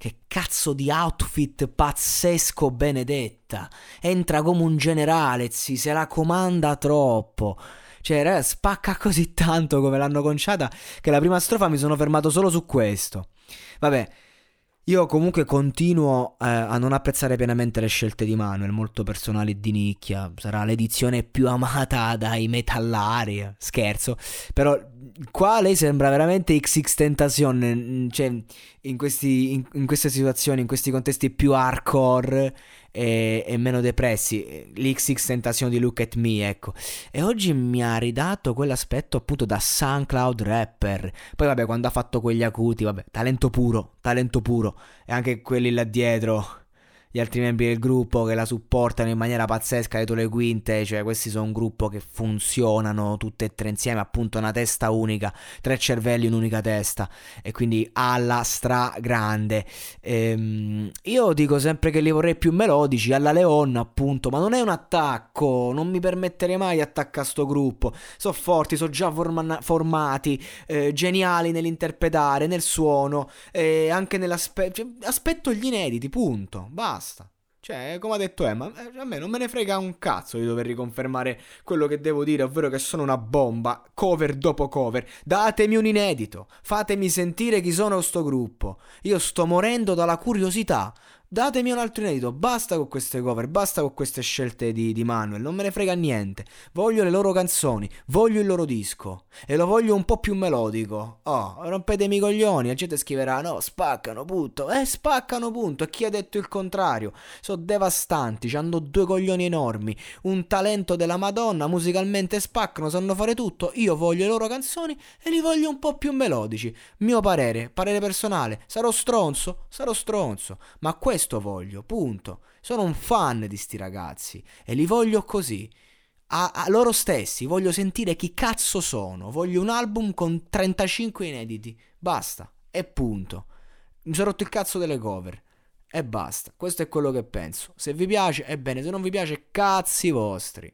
Che cazzo di outfit pazzesco Benedetta. Entra come un generale, zi, se la comanda troppo. Cioè, raga, spacca così tanto come l'hanno conciata che la prima strofa mi sono fermato solo su questo. Vabbè, io comunque continuo eh, a non apprezzare pienamente le scelte di Manuel, molto personali e di nicchia. Sarà l'edizione più amata dai metallari. Scherzo. Però qua lei sembra veramente XX Tentacion. Cioè, in, questi, in, in queste situazioni, in questi contesti più hardcore e, e meno depressi. L'XX Tentacion di Look at Me, ecco. E oggi mi ha ridato quell'aspetto appunto da SoundCloud rapper. Poi vabbè, quando ha fatto quegli acuti, vabbè, talento puro, talento puro. E anche quelli là dietro, gli altri membri del gruppo che la supportano in maniera pazzesca, dietro le quinte, cioè questi sono un gruppo che funzionano tutte e tre insieme, appunto una testa unica, tre cervelli in un'unica testa. E quindi alla stragrande. Ehm, io dico sempre che li vorrei più melodici, alla Leon appunto, ma non è un attacco, non mi permetterei mai di attaccare sto gruppo. Sono forti, sono già forma- formati, eh, geniali nell'interpretare, nel suono, e anche nell'aspetto... Cioè, aspetto gli inediti, punto, basta. Cioè, come ha detto Emma, eh, a me non me ne frega un cazzo di dover riconfermare quello che devo dire, ovvero che sono una bomba, cover dopo cover. Datemi un inedito, fatemi sentire chi sono sto gruppo. Io sto morendo dalla curiosità. Datemi un altro inedito, basta con queste cover, basta con queste scelte di, di Manuel, non me ne frega niente. Voglio le loro canzoni, voglio il loro disco e lo voglio un po' più melodico. Oh, rompetemi i coglioni, la gente scriverà no, spaccano, punto. Eh, spaccano, punto. E chi ha detto il contrario? Sono devastanti, hanno due coglioni enormi, un talento della Madonna, musicalmente spaccano, sanno fare tutto. Io voglio le loro canzoni e li voglio un po' più melodici. Mio parere, parere personale, sarò stronzo, sarò stronzo, ma questo voglio, punto. Sono un fan di sti ragazzi e li voglio così. A, a loro stessi, voglio sentire chi cazzo sono. Voglio un album con 35 inediti. Basta. E punto. Mi sono rotto il cazzo delle cover. E basta. Questo è quello che penso. Se vi piace, è bene. Se non vi piace, cazzi vostri.